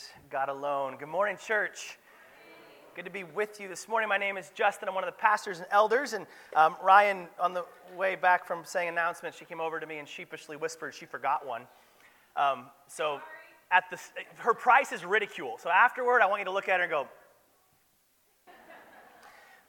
is God alone. Good morning, church. Good to be with you this morning. My name is Justin. I'm one of the pastors and elders. And um, Ryan, on the way back from saying announcements, she came over to me and sheepishly whispered she forgot one. Um, so, at the, her price is ridicule. So afterward, I want you to look at her and go.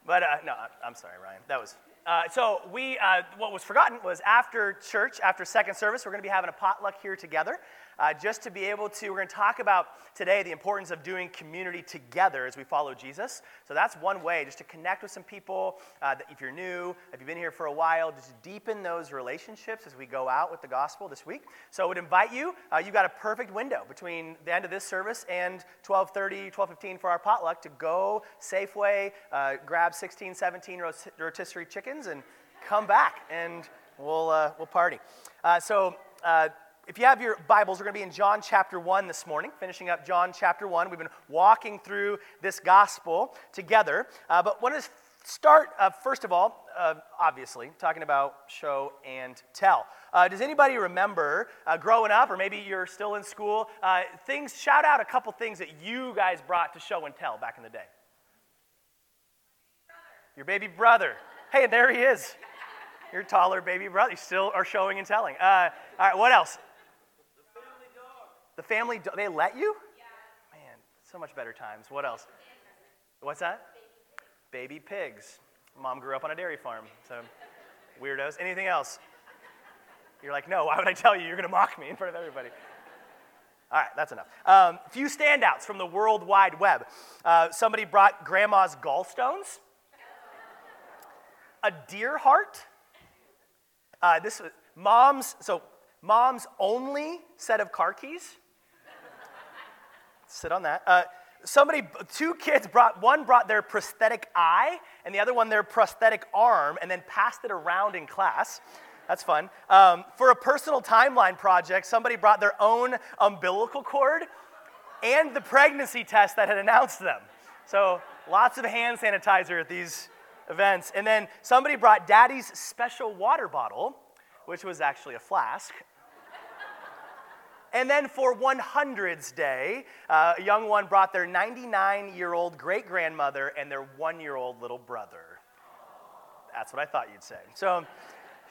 But uh, no, I'm sorry, Ryan. That was uh, so we, uh, what was forgotten was after church, after second service, we're going to be having a potluck here together uh, just to be able to, we're going to talk about today the importance of doing community together as we follow Jesus. So that's one way, just to connect with some people. Uh, if you're new, if you've been here for a while, just deepen those relationships as we go out with the gospel this week. So I would invite you, uh, you've got a perfect window between the end of this service and 12.30, 12.15 for our potluck to go Safeway, uh, grab 16, 17 rotisserie chickens and come back and we'll, uh, we'll party. Uh, so uh, if you have your Bibles, we're going to be in John chapter 1 this morning, finishing up John chapter 1. We've been walking through this gospel together. Uh, but want to start, uh, first of all, uh, obviously, talking about show and tell. Uh, does anybody remember uh, growing up, or maybe you're still in school, uh, things, shout out a couple things that you guys brought to show and tell back in the day? Your baby brother. Hey, there he is. Your taller baby brother. You still are showing and telling. All right, what else? The family, they let you? Yeah. Man, so much better times. What else? What's that? Baby pigs. Mom grew up on a dairy farm, so weirdos. Anything else? You're like, no, why would I tell you? You're going to mock me in front of everybody. All right, that's enough. A um, few standouts from the World Wide Web. Uh, somebody brought grandma's gallstones, a deer heart. Uh, this was mom's, so mom's only set of car keys sit on that. Uh, somebody, two kids brought, one brought their prosthetic eye and the other one their prosthetic arm and then passed it around in class. That's fun. Um, for a personal timeline project, somebody brought their own umbilical cord and the pregnancy test that had announced them. So lots of hand sanitizer at these events. And then somebody brought daddy's special water bottle, which was actually a flask. And then for 100's Day, uh, a young one brought their 99 year old great grandmother and their one year old little brother. That's what I thought you'd say. So,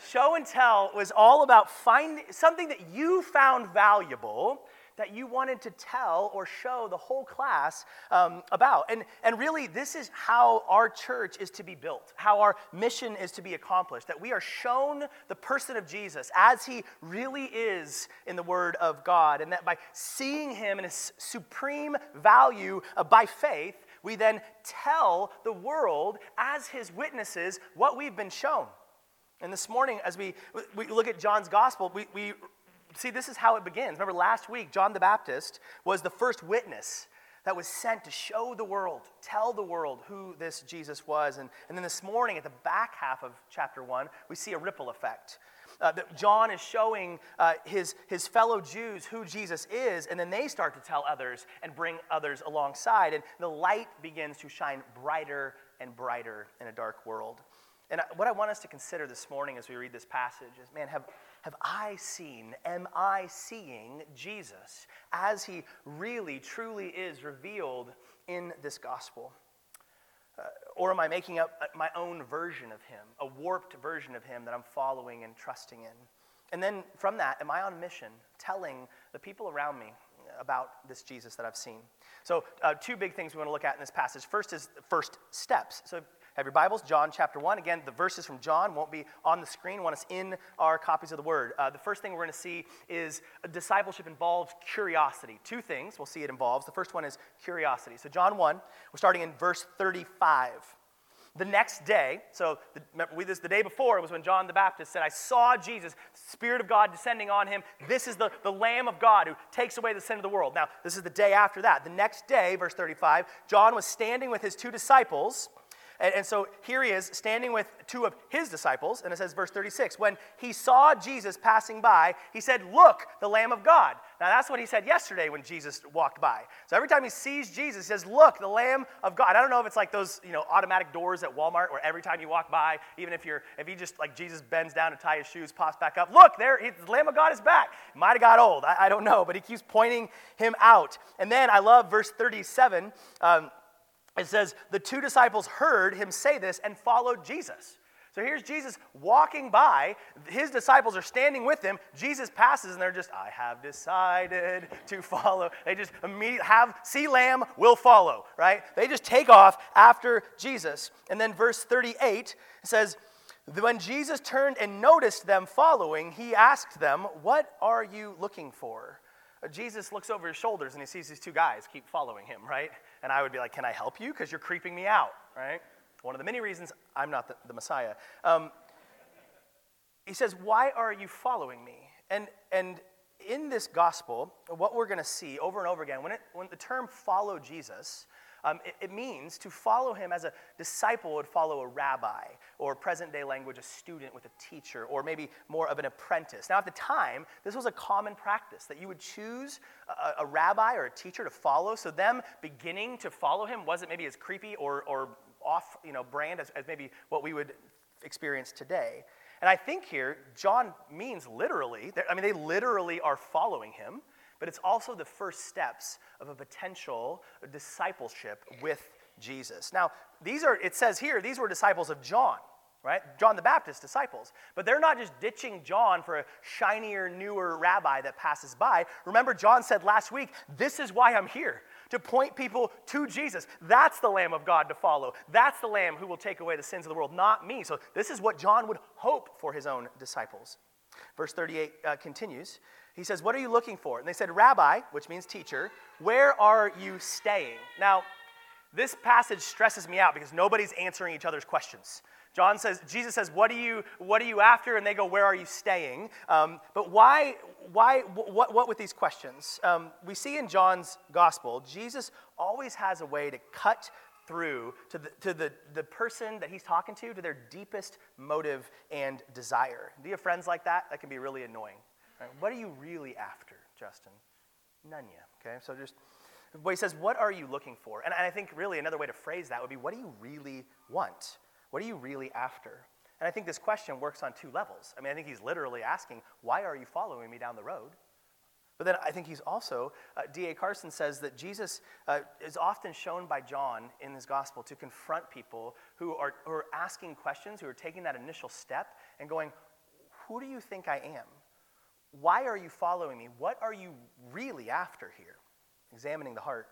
show and tell was all about finding something that you found valuable that you wanted to tell or show the whole class um, about. And, and really, this is how our church is to be built, how our mission is to be accomplished, that we are shown the person of Jesus as he really is in the Word of God, and that by seeing him in his supreme value uh, by faith, we then tell the world as his witnesses what we've been shown. And this morning, as we, we look at John's gospel, we, we see, this is how it begins. Remember, last week, John the Baptist was the first witness that was sent to show the world, tell the world who this Jesus was. And, and then this morning, at the back half of chapter one, we see a ripple effect. Uh, that John is showing uh, his, his fellow Jews who Jesus is, and then they start to tell others and bring others alongside. And the light begins to shine brighter and brighter in a dark world. And what I want us to consider this morning as we read this passage is man, have, have I seen, am I seeing Jesus as he really, truly is revealed in this gospel? Uh, or am I making up my own version of him, a warped version of him that I'm following and trusting in? And then from that, am I on mission telling the people around me about this Jesus that I've seen? So, uh, two big things we want to look at in this passage. First is first steps. So, have your Bibles, John chapter 1. Again, the verses from John won't be on the screen, us in our copies of the Word. Uh, the first thing we're going to see is discipleship involves curiosity. Two things we'll see it involves. The first one is curiosity. So, John 1, we're starting in verse 35. The next day, so the, we, this, the day before it was when John the Baptist said, I saw Jesus, Spirit of God descending on him. This is the, the Lamb of God who takes away the sin of the world. Now, this is the day after that. The next day, verse 35, John was standing with his two disciples and, and so here he is standing with two of his disciples, and it says, verse 36, when he saw Jesus passing by, he said, Look, the Lamb of God. Now, that's what he said yesterday when Jesus walked by. So every time he sees Jesus, he says, Look, the Lamb of God. I don't know if it's like those, you know, automatic doors at Walmart where every time you walk by, even if you're, if he just, like Jesus bends down to tie his shoes, pops back up, look, there, he, the Lamb of God is back. Might have got old. I, I, don't know, but he keeps pointing him out. And then I love verse 37. Um, it says, The two disciples heard him say this and followed Jesus. So here's Jesus walking by. His disciples are standing with him. Jesus passes, and they're just, I have decided to follow. They just immediately have, see lamb, will follow, right? They just take off after Jesus. And then verse 38 says, When Jesus turned and noticed them following, he asked them, What are you looking for? Jesus looks over his shoulders and he sees these two guys keep following him, right? And I would be like, Can I help you? Because you're creeping me out, right? One of the many reasons I'm not the, the Messiah. Um, he says, Why are you following me? And, and in this gospel, what we're going to see over and over again, when, it, when the term follow Jesus, um, it, it, means to follow him as a disciple would follow a rabbi, or present day language, a student with a teacher, or maybe more of an apprentice. Now, at the time, this was a common practice that you would choose a, a rabbi or a teacher to follow. So, them beginning to follow him wasn't maybe as creepy or, or off you know, brand as, as maybe what we would experience today. And I think here, John means literally, I mean, they literally are following him, but it's also the first steps of a potential discipleship with Jesus. Now, these are, it says here, these were disciples of John right? John the Baptist disciples. But they're not just ditching John for a shinier, newer rabbi that passes by. Remember, John said last week, This is why I'm here to point people to Jesus. That's the Lamb of God to follow. That's the Lamb who will take away the sins of the world, not me. So, this is what John would hope for his own disciples. Verse 38 uh, continues. He says, What are you looking for? And they said, Rabbi, which means teacher, where are you staying? Now, this passage stresses me out because nobody's answering each other's questions. John says, Jesus says, what are you, what are you after? And they go, where are you staying? Um, but why, why what, what with these questions? Um, we see in John's gospel, Jesus always has a way to cut through to, the, to the, the person that he's talking to, to their deepest motive and desire. Do you have friends like that? That can be really annoying. Right? What are you really after, Justin? Yet. Okay, so just, but he says, what are you looking for? And I think really another way to phrase that would be, what do you really want? What are you really after? And I think this question works on two levels. I mean, I think he's literally asking, Why are you following me down the road? But then I think he's also, uh, D.A. Carson says that Jesus uh, is often shown by John in his gospel to confront people who are, who are asking questions, who are taking that initial step and going, Who do you think I am? Why are you following me? What are you really after here? Examining the heart.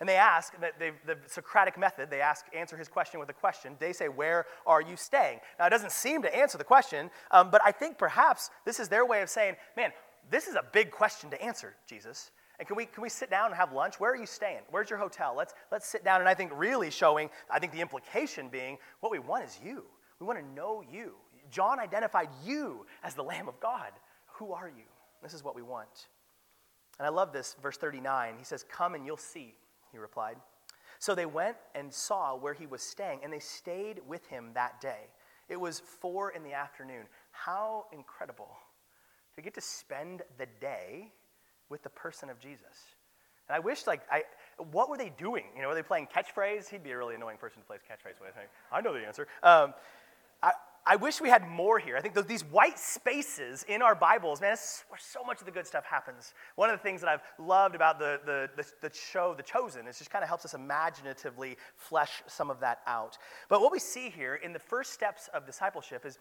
And they ask, the Socratic method, they ask, answer his question with a question. They say, Where are you staying? Now, it doesn't seem to answer the question, um, but I think perhaps this is their way of saying, Man, this is a big question to answer, Jesus. And can we, can we sit down and have lunch? Where are you staying? Where's your hotel? Let's, let's sit down. And I think really showing, I think the implication being, what we want is you. We want to know you. John identified you as the Lamb of God. Who are you? This is what we want. And I love this, verse 39. He says, Come and you'll see he replied. So they went and saw where he was staying, and they stayed with him that day. It was four in the afternoon. How incredible to get to spend the day with the person of Jesus. And I wish, like, I, what were they doing? You know, were they playing catchphrase? He'd be a really annoying person to play catchphrase with. I know the answer. Um, I, I wish we had more here. I think those, these white spaces in our Bibles, man, it's where so much of the good stuff happens. One of the things that I've loved about the, the, the, the show, The Chosen, is just kind of helps us imaginatively flesh some of that out. But what we see here in the first steps of discipleship is,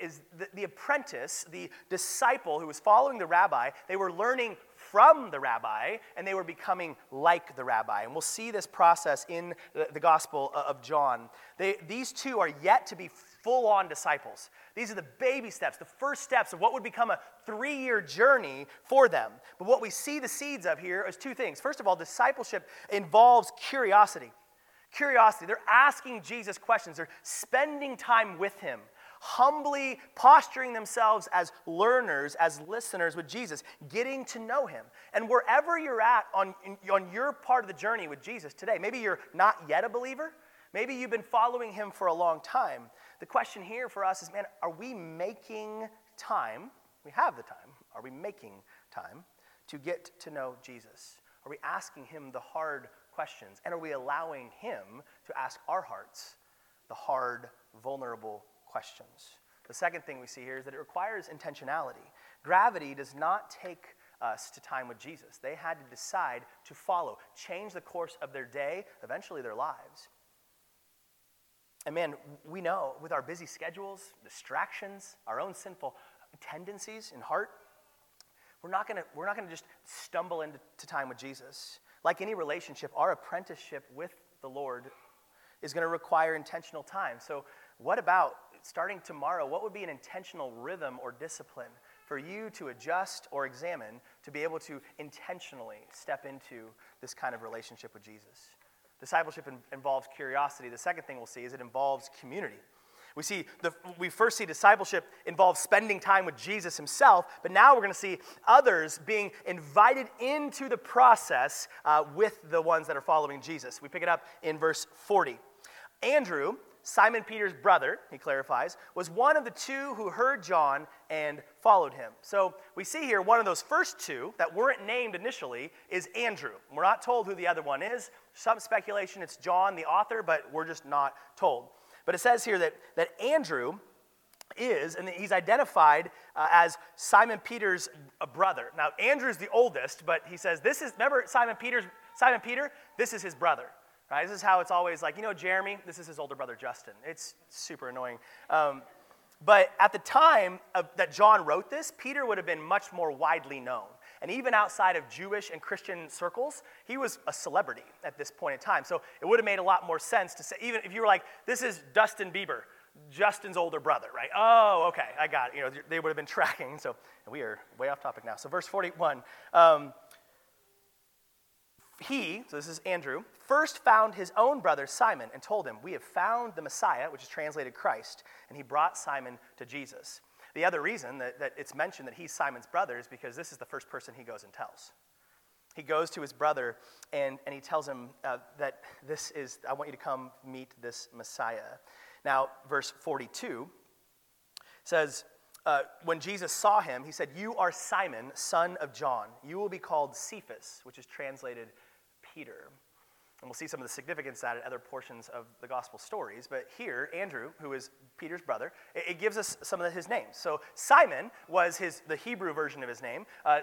is the, the apprentice, the disciple who was following the rabbi, they were learning from the rabbi and they were becoming like the rabbi. And we'll see this process in the, the Gospel of John. They, these two are yet to be full on disciples. These are the baby steps, the first steps of what would become a three year journey for them. But what we see the seeds of here is two things. First of all, discipleship involves curiosity. Curiosity. They're asking Jesus questions, they're spending time with him. Humbly posturing themselves as learners, as listeners with Jesus, getting to know him. And wherever you're at on, on your part of the journey with Jesus today, maybe you're not yet a believer, maybe you've been following him for a long time. The question here for us is man, are we making time? We have the time. Are we making time to get to know Jesus? Are we asking him the hard questions? And are we allowing him to ask our hearts the hard, vulnerable questions? The second thing we see here is that it requires intentionality. Gravity does not take us to time with Jesus. They had to decide to follow, change the course of their day, eventually their lives. And man, we know with our busy schedules, distractions, our own sinful tendencies in heart, we're not gonna, we're not gonna just stumble into time with Jesus. Like any relationship, our apprenticeship with the Lord is gonna require intentional time. So, what about starting tomorrow? What would be an intentional rhythm or discipline for you to adjust or examine to be able to intentionally step into this kind of relationship with Jesus? Discipleship in, involves curiosity. The second thing we'll see is it involves community. We see the, we first see discipleship involves spending time with Jesus himself, but now we're going to see others being invited into the process uh, with the ones that are following Jesus. We pick it up in verse 40. Andrew, Simon Peter's brother, he clarifies, was one of the two who heard John and followed him. So we see here one of those first two that weren't named initially is Andrew. We're not told who the other one is. Some speculation it's John, the author, but we're just not told. But it says here that, that Andrew is, and he's identified uh, as Simon Peter's uh, brother. Now, Andrew's the oldest, but he says, This is, remember Simon Peter's, Simon Peter? This is his brother. Right? This is how it's always like, you know, Jeremy, this is his older brother Justin. It's super annoying. Um, but at the time of, that John wrote this, Peter would have been much more widely known. And even outside of Jewish and Christian circles, he was a celebrity at this point in time. So it would have made a lot more sense to say, even if you were like, this is Justin Bieber, Justin's older brother, right? Oh, okay, I got it. You know, they would have been tracking. So we are way off topic now. So verse 41. Um, he, so this is Andrew, first found his own brother Simon and told him, We have found the Messiah, which is translated Christ. And he brought Simon to Jesus. The other reason that, that it's mentioned that he's Simon's brother is because this is the first person he goes and tells. He goes to his brother and, and he tells him uh, that this is, I want you to come meet this Messiah. Now, verse 42 says, uh, when Jesus saw him, he said, You are Simon, son of John. You will be called Cephas, which is translated Peter. And we'll see some of the significance that in other portions of the gospel stories. But here, Andrew, who is Peter's brother, it, it gives us some of his names. So Simon was his, the Hebrew version of his name. Uh,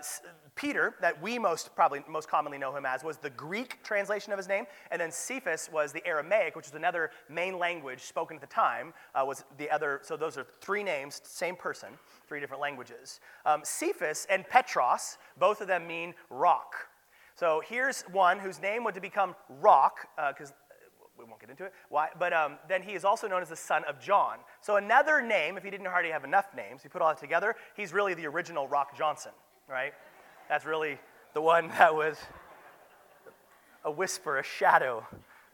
Peter, that we most probably most commonly know him as, was the Greek translation of his name. And then Cephas was the Aramaic, which was another main language spoken at the time. Uh, was the other. So those are three names, same person, three different languages. Um, Cephas and Petros, both of them mean rock so here's one whose name would become Rock, because uh, we won't get into it. Why? But um, then he is also known as the son of John. So another name, if he didn't already have enough names, you put all that together, he's really the original Rock Johnson, right? That's really the one that was a whisper, a shadow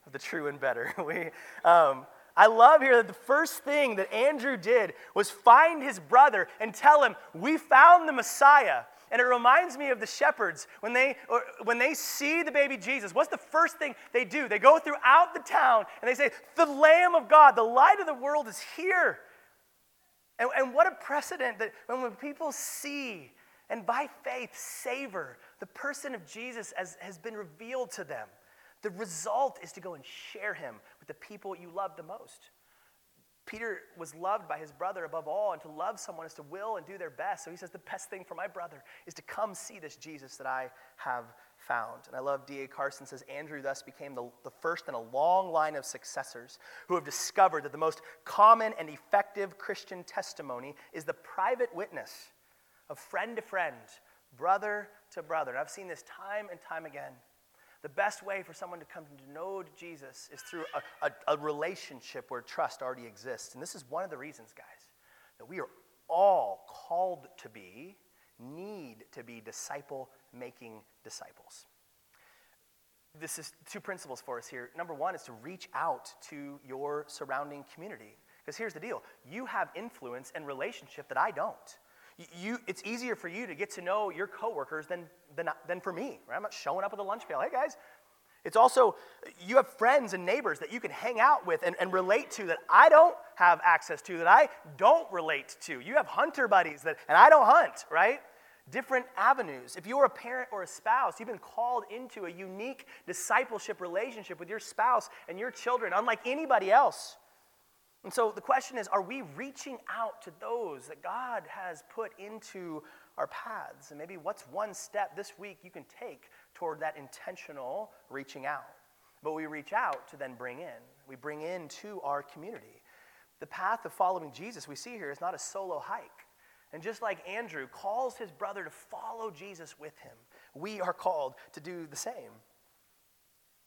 of the true and better. we, um, I love here that the first thing that Andrew did was find his brother and tell him, We found the Messiah. And it reminds me of the shepherds when they, when they see the baby Jesus. What's the first thing they do? They go throughout the town and they say, The Lamb of God, the light of the world is here. And, and what a precedent that when, when people see and by faith savor the person of Jesus as has been revealed to them, the result is to go and share him with the people you love the most. Peter was loved by his brother above all, and to love someone is to will and do their best. So he says, The best thing for my brother is to come see this Jesus that I have found. And I love D.A. Carson says, Andrew thus became the, the first in a long line of successors who have discovered that the most common and effective Christian testimony is the private witness of friend to friend, brother to brother. And I've seen this time and time again. The best way for someone to come to know Jesus is through a, a, a, relationship where trust already exists. And this is one of the reasons, guys, that we are all called to be, need to be disciple making disciples. This is two principles for us here. Number one is to reach out to your surrounding community. Because here's the deal you have influence and relationship that I don't. You, it's easier for you to get to know your coworkers than, than, than for me. Right? I'm not showing up with a lunch pail. Hey, guys. It's also, you have friends and neighbors that you can hang out with and, and relate to that I don't have access to, that I don't relate to. You have hunter buddies that, and I don't hunt, right? different avenues. If you're a parent or a spouse, you've been called into a unique discipleship relationship with your spouse and your children, unlike anybody else. And so the question is are we reaching out to those that God has put into our paths? And maybe what's one step this week you can take toward that intentional reaching out? But we reach out to then bring in. We bring in to our community. The path of following Jesus we see here is not a solo hike. And just like Andrew calls his brother to follow Jesus with him, we are called to do the same.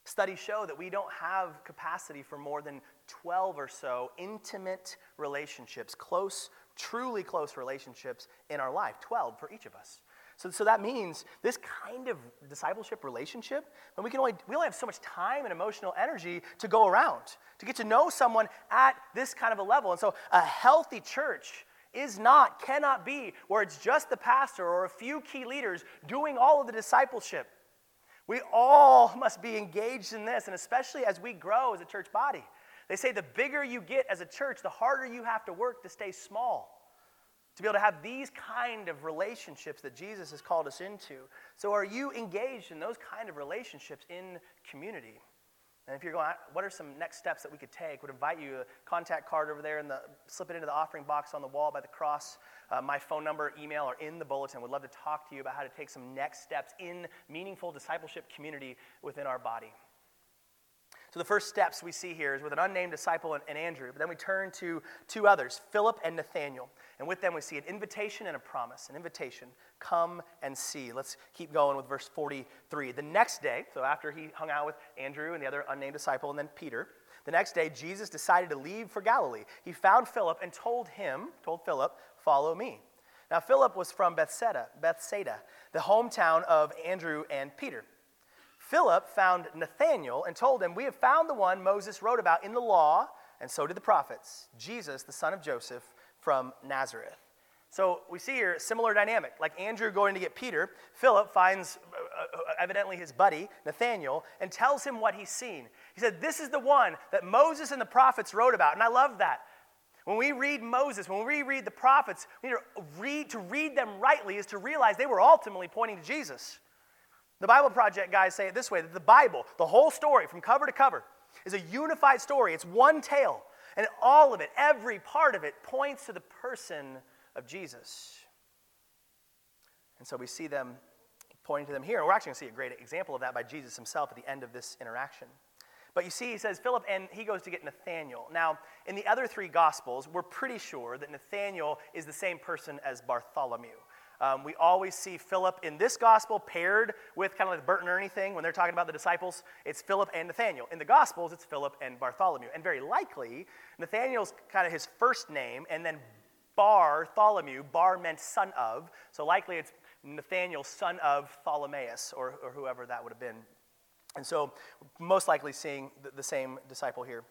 Studies show that we don't have capacity for more than 12 or so intimate relationships, close, truly close relationships in our life, 12 for each of us. So, so that means this kind of discipleship relationship, and we can only we only have so much time and emotional energy to go around to get to know someone at this kind of a level. And so a healthy church is not, cannot be, where it's just the pastor or a few key leaders doing all of the discipleship. We all must be engaged in this, and especially as we grow as a church body. They say the bigger you get as a church, the harder you have to work to stay small. To be able to have these kind of relationships that Jesus has called us into. So, are you engaged in those kind of relationships in community? And if you're going, what are some next steps that we could take? Would invite you a contact card over there and the, slip it into the offering box on the wall by the cross. Uh, my phone number, email, or in the bulletin. Would love to talk to you about how to take some next steps in meaningful discipleship community within our body. So the first steps we see here is with an unnamed disciple and, and Andrew. But then we turn to two others, Philip and Nathaniel. And with them we see an invitation and a promise. An invitation, come and see. Let's keep going with verse 43. The next day, so after he hung out with Andrew and the other unnamed disciple and then Peter, the next day Jesus decided to leave for Galilee. He found Philip and told him, told Philip, follow me. Now Philip was from Bethsaida, Bethsaida, the hometown of Andrew and Peter. Philip found Nathanael and told him, We have found the one Moses wrote about in the law, and so did the prophets, Jesus, the son of Joseph from Nazareth. So we see here a similar dynamic. Like Andrew going to get Peter, Philip finds uh, uh, evidently his buddy, Nathaniel, and tells him what he's seen. He said, This is the one that Moses and the prophets wrote about. And I love that. When we read Moses, when we read the prophets, we need to read, to read them rightly is to realize they were ultimately pointing to Jesus. The Bible Project guys say it this way that the Bible, the whole story from cover to cover, is a unified story. It's one tale. And all of it, every part of it, points to the person of Jesus. And so we see them pointing to them here. And we're actually going to see a great example of that by Jesus himself at the end of this interaction. But you see, he says Philip, and he goes to get Nathaniel. Now, in the other three gospels, we're pretty sure that Nathaniel is the same person as Bartholomew. Um, we always see Philip in this gospel paired with kind of like the Bert and Ernie thing when they're talking about the disciples. It's Philip and Nathaniel. In the gospels, it's Philip and Bartholomew. And very likely, Nathaniel's kind of his first name, and then Bartholomew, Bar meant son of. So likely it's Nathaniel, son of Ptolemaeus, or, or whoever that would have been. And so, most likely seeing the, the same disciple here.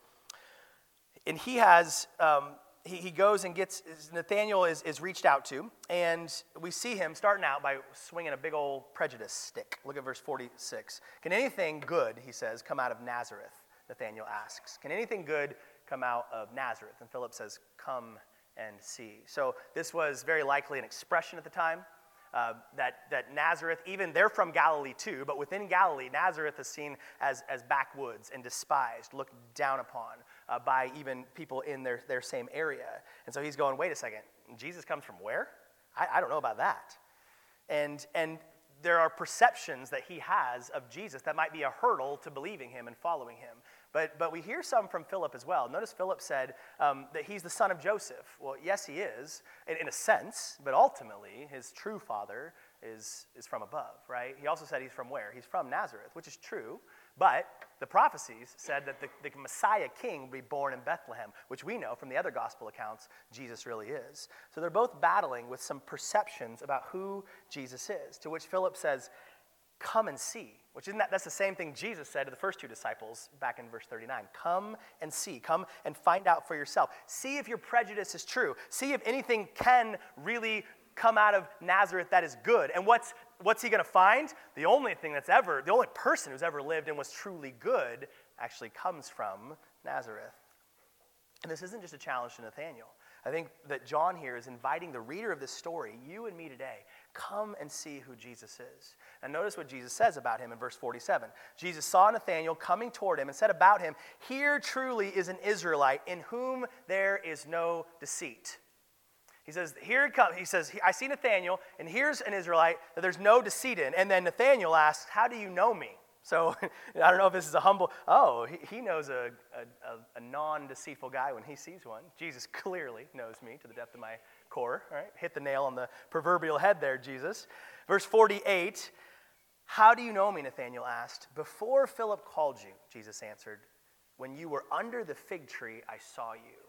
And he has um, he, he goes and gets, Nathaniel is, is reached out to, and we see him starting out by swinging a big old prejudice stick. Look at verse 46. Can anything good, he says, come out of Nazareth? Nathaniel asks. Can anything good come out of Nazareth? And Philip says, Come and see. So this was very likely an expression at the time. Uh, that, that Nazareth, even they're from Galilee too, but within Galilee, Nazareth is seen as, as backwoods and despised, looked down upon uh, by even people in their, their same area. And so he's going, wait a second, Jesus comes from where? I, I don't know about that. And, and there are perceptions that he has of Jesus that might be a hurdle to believing him and following him. But, but we hear some from Philip as well. Notice Philip said um, that he's the son of Joseph. Well, yes, he is, in, in, a sense, but ultimately, his true father is, is from above, right? He also said he's from where? He's from Nazareth, which is true, but the prophecies said that the, the Messiah king would be born in Bethlehem, which we know from the other gospel accounts Jesus really is. So they're both battling with some perceptions about who Jesus is, to which Philip says, Come and see. Which isn't that, that's the same thing Jesus said to the first two disciples back in verse 39. Come and see. Come and find out for yourself. See if your prejudice is true. See if anything can really come out of Nazareth that is good. And what's, what's he going to find? The only thing that's ever, the only person who's ever lived and was truly good actually comes from Nazareth. And this isn't just a challenge to Nathaniel. I think that John here is inviting the reader of this story, you and me today, Come and see who Jesus is. And notice what Jesus says about him in verse 47. Jesus saw Nathanael coming toward him and said about him, Here truly is an Israelite in whom there is no deceit. He says, Here it comes. He says, I see Nathanael, and here's an Israelite that there's no deceit in. And then Nathanael asks, How do you know me? So I don't know if this is a humble, oh, he, he knows a, a, a non deceitful guy when he sees one. Jesus clearly knows me to the depth of my core. All right, hit the nail on the proverbial head there, Jesus. Verse 48 How do you know me? Nathanael asked. Before Philip called you, Jesus answered, When you were under the fig tree, I saw you.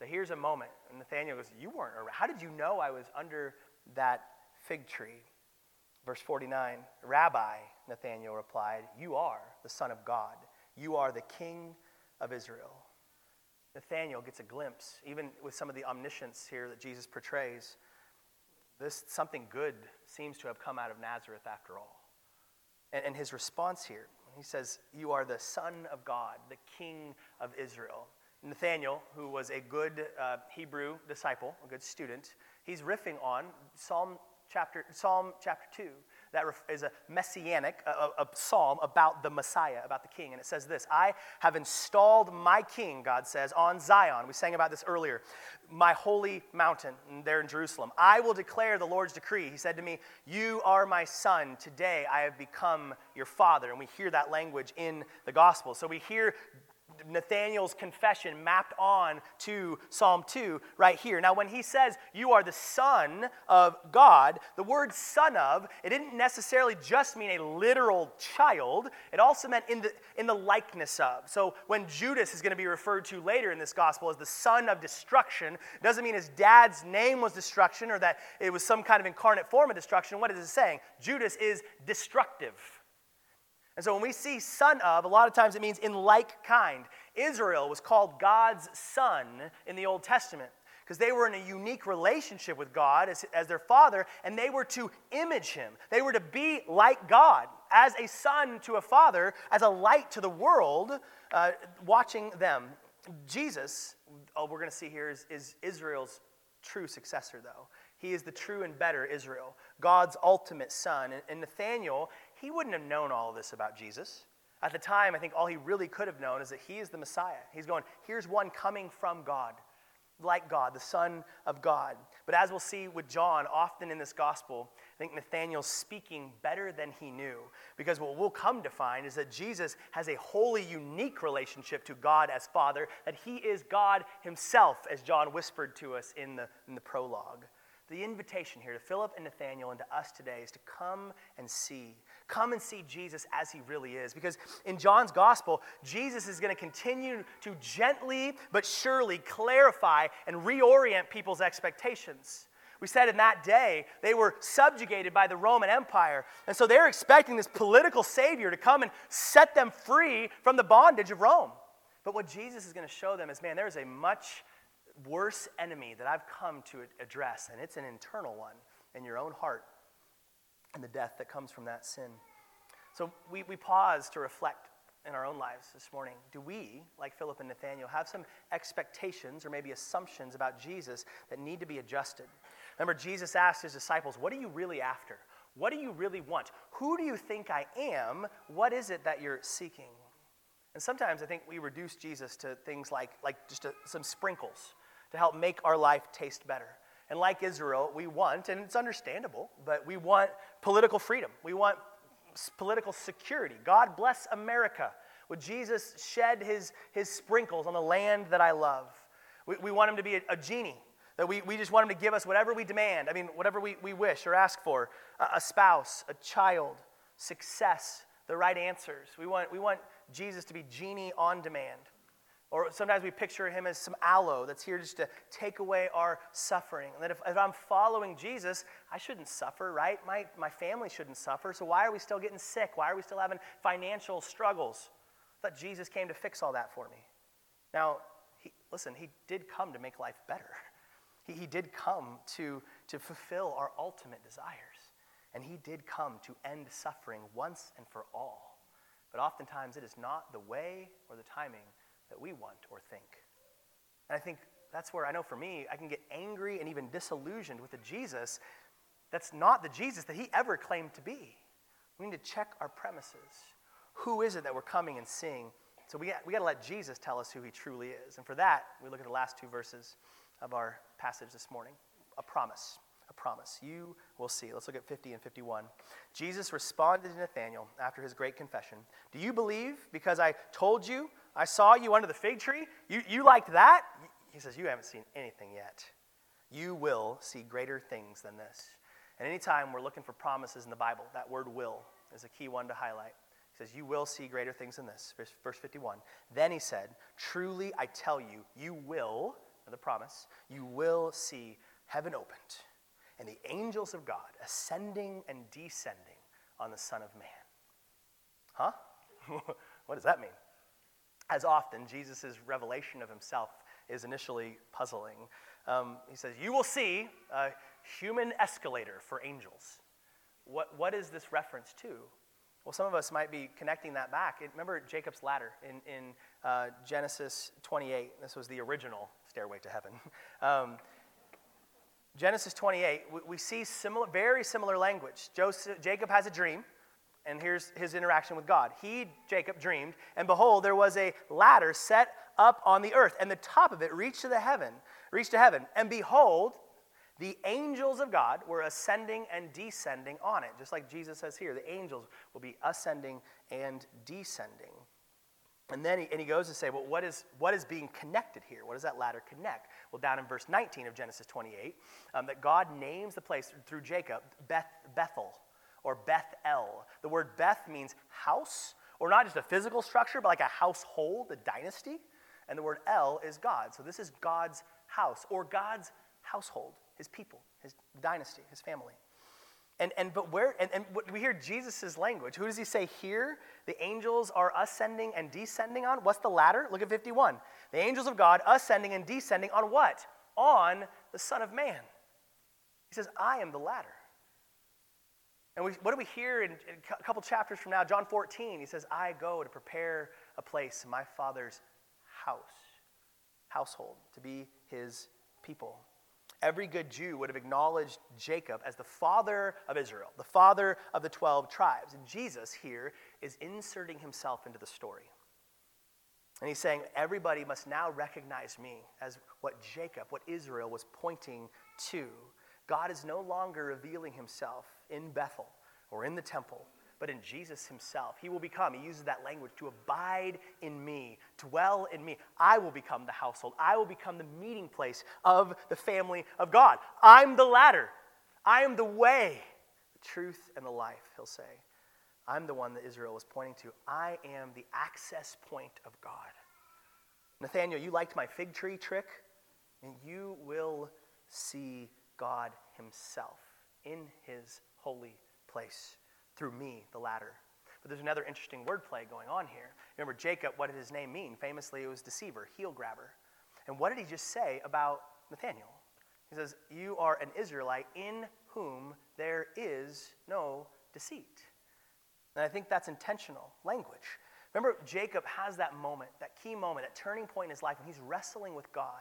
So here's a moment. And Nathanael goes, You weren't around. How did you know I was under that fig tree? Verse 49 Rabbi, Nathanael replied, You are the Son of God. You are the King of Israel. Nathanael gets a glimpse, even with some of the omniscience here that Jesus portrays. This something good seems to have come out of Nazareth after all. And, and his response here, he says, You are the Son of God, the King of Israel. Nathanael, who was a good uh, Hebrew disciple, a good student, he's riffing on Psalm chapter, Psalm chapter 2 that is a messianic, a, a, psalm about the Messiah, about the king. And it says this I have installed my king, God says, on Zion. We sang about this earlier. My holy mountain there in Jerusalem. I will declare the Lord's decree. He said to me, You are my son. Today I have become your father. And we hear that language in the gospel. So we hear Nathanael's confession mapped on to Psalm 2 right here. Now, when he says, You are the Son of God, the word son of, it didn't necessarily just mean a literal child, it also meant in the, in the likeness of. So, when Judas is going to be referred to later in this gospel as the son of destruction, doesn't mean his dad's name was destruction or that it was some kind of incarnate form of destruction. What is it saying? Judas is destructive. And so when we see son of, a lot of times it means in like kind. Israel was called God's son in the Old Testament because they were in a unique relationship with God as, as their father, and they were to image him. They were to be like God, as a son to a father, as a light to the world, uh, watching them. Jesus, all we're going to see here is, is Israel's true successor, though. He is the true and better Israel, God's ultimate son. And, and Nathanael, he wouldn't have known all this about Jesus. At the time, I think all he really could have known is that he is the Messiah. He's going, here's one coming from God, like God, the Son of God. But as we'll see with John, often in this gospel, I think Nathanael's speaking better than he knew. Because what we'll come to find is that Jesus has a wholly unique relationship to God as Father, that he is God himself, as John whispered to us in the, in the prologue. The invitation here to Philip and Nathanael and to us today is to come and see. Come and see Jesus as he really is. Because in John's gospel, Jesus is going to continue to gently but surely clarify and reorient people's expectations. We said in that day, they were subjugated by the Roman Empire. And so they're expecting this political savior to come and set them free from the bondage of Rome. But what Jesus is going to show them is man, there is a much worse enemy that I've come to address, and it's an internal one in your own heart and the death that comes from that sin. So we, we pause to reflect in our own lives this morning. Do we, like Philip and Nathanael, have some expectations or maybe assumptions about Jesus that need to be adjusted? Remember, Jesus asked his disciples, What are you really after? What do you really want? Who do you think I am? What is it that you're seeking? And sometimes I think we reduce Jesus to things like, like just a, some sprinkles to help make our life taste better. And like Israel, we want, and it's understandable, but we want political freedom. We want political security. God bless America. Would Jesus shed his, his sprinkles on the land that I love? We, we want him to be a, a genie, that we, we just want him to give us whatever we demand. I mean, whatever we, we wish or ask for a, a spouse, a child, success, the right answers. We want, we want Jesus to be genie on demand. Or sometimes we picture him as some aloe that's here just to take away our suffering. And that if, if, I'm following Jesus, I shouldn't suffer, right? My, my family shouldn't suffer. So why are we still getting sick? Why are we still having financial struggles? I thought Jesus came to fix all that for me. Now, he, listen, he did come to make life better. He, he did come to, to fulfill our ultimate desires. And he did come to end suffering once and for all. But oftentimes it is not the way or the timing that we want or think. And I think that's where I know for me, I can get angry and even disillusioned with the Jesus that's not the Jesus that he ever claimed to be. We need to check our premises. Who is it that we're coming and seeing? So we got, we got to let Jesus tell us who he truly is. And for that, we look at the last two verses of our passage this morning a promise. A promise. You will see. Let's look at 50 and 51. Jesus responded to Nathanael after his great confession Do you believe because I told you I saw you under the fig tree? You, you liked that? He says, You haven't seen anything yet. You will see greater things than this. And anytime we're looking for promises in the Bible, that word will is a key one to highlight. He says, You will see greater things than this. Verse, verse 51. Then he said, Truly I tell you, you will, the promise, you will see heaven opened and the angels of God ascending and descending on the Son of Man. Huh? what does that mean? As often, Jesus' revelation of himself is initially puzzling. Um, he says, You will see a human escalator for angels. What, what is this reference to? Well, some of us might be connecting that back. Remember Jacob's ladder in, in uh, Genesis 28? This was the original stairway to heaven. Um, Genesis 28, we, we see similar, very similar language. Joseph, Jacob has a dream, and here's his interaction with God. He, Jacob, dreamed, and behold, there was a ladder set up on the earth, and the top of it reached to the heaven, reached to heaven. And behold, the angels of God were ascending and descending on it, just like Jesus says here. The angels will be ascending and descending. And then he, and he goes to say, well, what is, what is being connected here? What does that ladder connect? Well, down in verse 19 of Genesis 28, um, that God names the place through Jacob Beth, Bethel or Beth El. The word Beth means house, or not just a physical structure, but like a household, a dynasty. And the word El is God. So this is God's house or God's household his people, his dynasty, his family. And, and but where and, and we hear Jesus' language. Who does he say here? The angels are ascending and descending on? What's the ladder? Look at 51. The angels of God ascending and descending on what? On the Son of Man. He says, I am the ladder. And we, what do we hear in, in a couple chapters from now? John 14, he says, I go to prepare a place in my Father's house, household, to be his people. Every good Jew would have acknowledged Jacob as the father of Israel, the father of the 12 tribes. And Jesus here is inserting himself into the story. And he's saying, everybody must now recognize me as what Jacob, what Israel was pointing to. God is no longer revealing himself in Bethel or in the temple, but in Jesus himself. He will become, he uses that language, to abide in me, dwell in me. I will become the household. I will become the meeting place of the family of God. I'm the ladder. I am the way, the truth, and the life, he'll say. I'm the one that Israel was pointing to. I am the access point of God. Nathaniel, you liked my fig tree trick, and you will see God himself in his holy place through me, the ladder. But there's another interesting wordplay going on here. Remember, Jacob, what did his name mean? Famously, it was deceiver, heel grabber. And what did he just say about Nathaniel? He says, You are an Israelite in whom there is no deceit. And I think that's intentional language. Remember, Jacob has that moment, that key moment, that turning point in his life when he's wrestling with God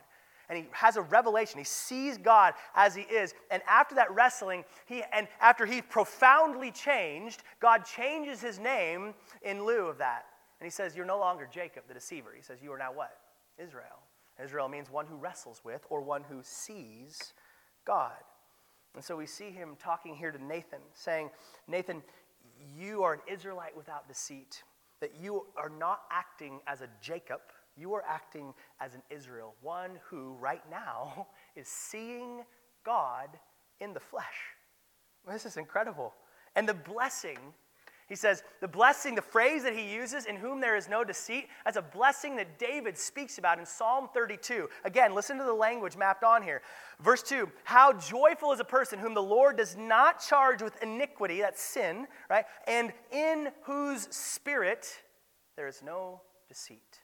and he has a revelation. He sees God as he is. And after that wrestling, he, and after he profoundly changed, God changes his name in lieu of that. And he says, You're no longer Jacob the deceiver. He says, You are now what? Israel. Israel means one who wrestles with or one who sees God. And so we see him talking here to Nathan, saying, Nathan, you are an Israelite without deceit, that you are not acting as a Jacob you are acting as an Israel, one who right now is seeing God in the flesh. This is incredible. And the blessing, he says, the blessing, the phrase that he uses, in whom there is no deceit, that's a blessing that David speaks about in Psalm 32. Again, listen to the language mapped on here. Verse 2 How joyful is a person whom the Lord does not charge with iniquity, that's sin, right? And in whose spirit there is no deceit.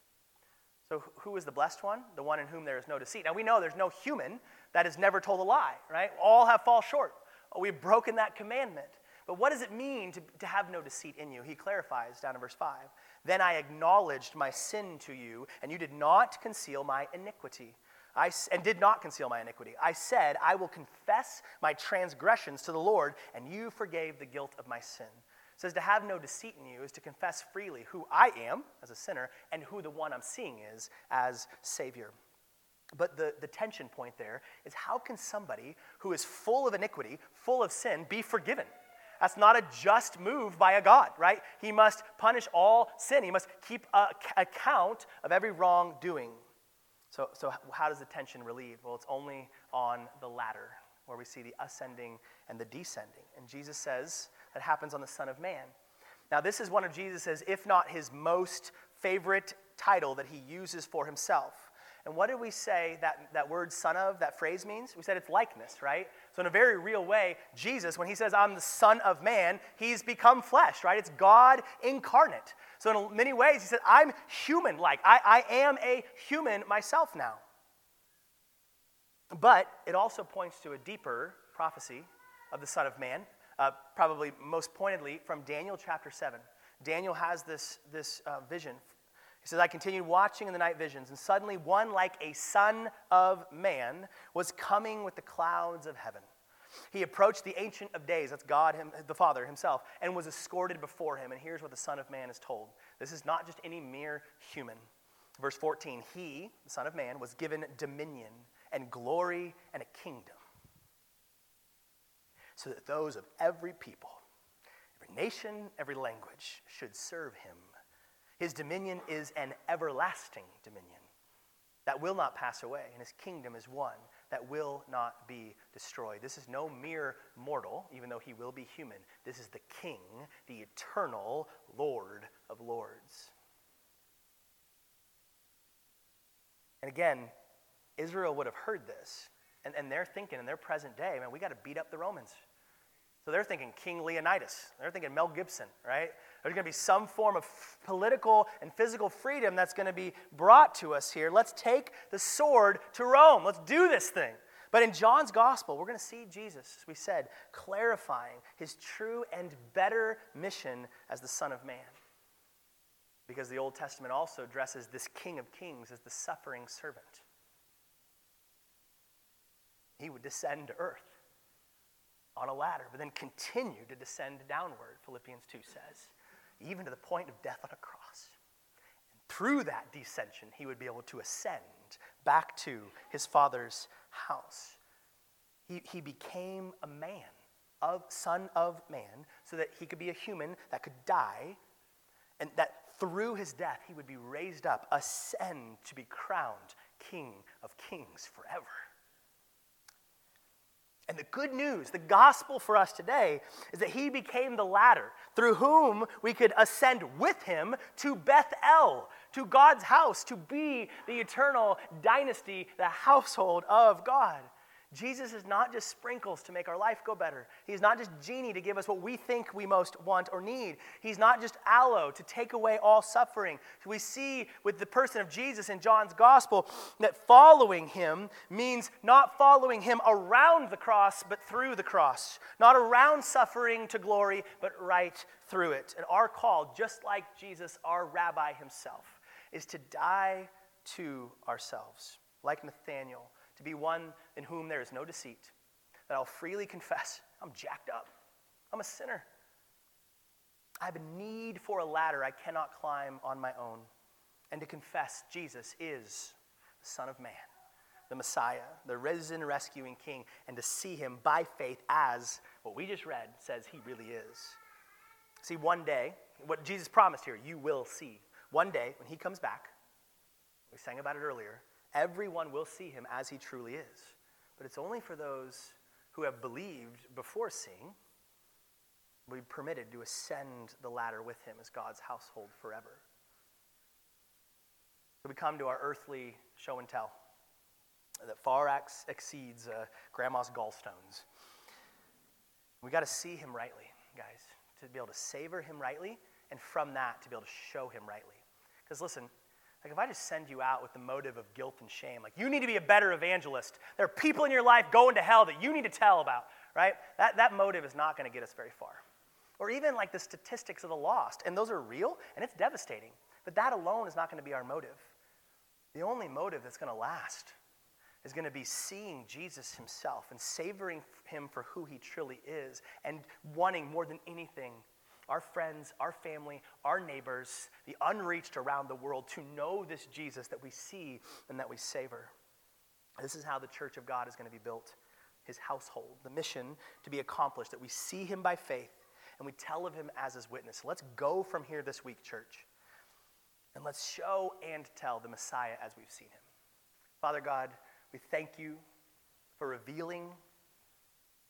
So, who is the blessed one? The one in whom there is no deceit. Now, we know there's no human that has never told a lie, right? All have fall short. We've broken that commandment. But what does it mean to, to have no deceit in you? He clarifies down in verse 5. Then I acknowledged my sin to you, and you did not conceal my iniquity. I, and did not conceal my iniquity. I said, I will confess my transgressions to the Lord, and you forgave the guilt of my sin. Says to have no deceit in you is to confess freely who I am as a sinner and who the one I'm seeing is as Savior. But the, the tension point there is how can somebody who is full of iniquity, full of sin, be forgiven? That's not a just move by a God, right? He must punish all sin. He must keep account of every wrongdoing. So, so how does the tension relieve? Well, it's only on the ladder where we see the ascending and the descending. And Jesus says that happens on the Son of Man. Now, this is one of Jesus's, if not his most favorite title that he uses for himself. And what did we say that, that word son of, that phrase means? We said it's likeness, right? So, in a very real way, Jesus, when he says, I'm the Son of Man, he's become flesh, right? It's God incarnate. So, in many ways, he said, I'm human like. I, I am a human myself now. But it also points to a deeper prophecy of the Son of Man, uh, probably most pointedly from Daniel chapter 7. Daniel has this, this uh, vision he says, I continued watching in the night visions, and suddenly one like a son of man was coming with the clouds of heaven. He approached the Ancient of Days, that's God, him, the Father himself, and was escorted before him. And here's what the Son of Man is told this is not just any mere human. Verse 14 He, the Son of Man, was given dominion and glory and a kingdom, so that those of every people, every nation, every language should serve him. His dominion is an everlasting dominion that will not pass away, and his kingdom is one that will not be destroyed. This is no mere mortal, even though he will be human. This is the King, the eternal Lord of Lords. And again, Israel would have heard this, and, and they're thinking in their present day, man, we got to beat up the Romans. So they're thinking King Leonidas. They're thinking Mel Gibson, right? There's going to be some form of political and physical freedom that's going to be brought to us here. Let's take the sword to Rome. Let's do this thing. But in John's gospel, we're going to see Jesus, as we said, clarifying his true and better mission as the Son of Man. Because the Old Testament also addresses this King of Kings as the suffering servant. He would descend to earth on a ladder, but then continue to descend downward, Philippians 2 says even to the point of death on a cross. And through that descension, he would be able to ascend back to his father's house. He, he became a man, of son of man, so that he could be a human that could die, and that through his death he would be raised up, ascend to be crowned King of kings forever. And the good news, the gospel for us today, is that he became the ladder through whom we could ascend with him to Bethel, to God's house, to be the eternal dynasty, the household of God. Jesus is not just sprinkles to make our life go better. He's not just genie to give us what we think we most want or need. He's not just aloe to take away all suffering. We see with the person of Jesus in John's gospel that following him means not following him around the cross, but through the cross. Not around suffering to glory, but right through it. And our call, just like Jesus, our rabbi himself, is to die to ourselves, like Nathaniel to be one in whom there is no deceit, that I'll freely confess I'm jacked up, I'm a sinner. I have a need for a ladder I cannot climb on my own, and to confess Jesus is the Son of Man, the Messiah, the risen, rescuing King, and to see him by faith as what we just read says he really is. See, one day, what Jesus promised here, you will see. One day, when he comes back, we sang about it earlier, Everyone will see him as he truly is. But it's only for those who have believed before seeing will be permitted to ascend the ladder with him as God's household forever. So we come to our earthly show and tell that far ex- exceeds uh, grandma's gallstones. We got to see him rightly, guys, to be able to savor him rightly, and from that to be able to show him rightly. Because listen, like, if I just send you out with the motive of guilt and shame, like, you need to be a better evangelist. There are people in your life going to hell that you need to tell about, right? That, that motive is not going to get us very far. Or even like the statistics of the lost, and those are real, and it's devastating. But that alone is not going to be our motive. The only motive that's going to last is going to be seeing Jesus himself and savoring him for who he truly is and wanting more than anything our friends, our family, our neighbors, the unreached around the world to know this Jesus that we see and that we savor. This is how the church of God is going to be built his household, the mission to be accomplished, that we see him by faith and we tell of him as his witness. let's go from here this week, church, and let's show and tell the Messiah as we've seen him. Father God, we thank you for revealing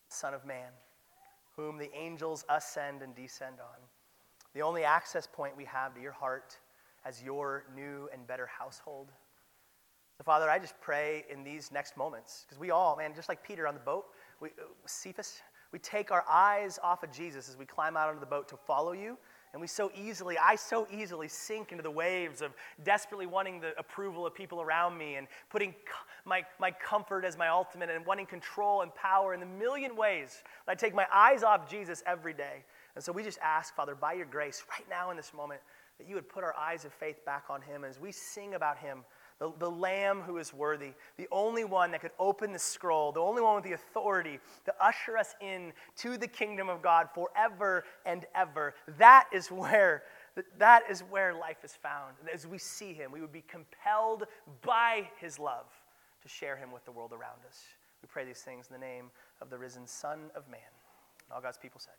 Son of Man, whom the angels ascend and descend on. The only access point we have to your heart as your new and better household. So, Father, I just pray in these next moments, because we all, man, just like Peter on the boat, we, uh, Cephas, we take our eyes off of Jesus as we climb out onto the boat to follow you. And we so easily, I so easily sink into the waves of desperately wanting the approval of people around me and putting my, my comfort as my ultimate and wanting control and power in the million ways. That I take my eyes off Jesus every day. And so we just ask, Father, by your grace, right now in this moment, that you would put our eyes of faith back on him as we sing about him the, the Lamb who is worthy, the only one that could open the scroll, the only one with the authority to usher us in to the kingdom of God forever and ever. That is where that is where life is found. As we see him, we would be compelled by his love to share him with the world around us. We pray these things in the name of the risen Son of Man. all God's people said.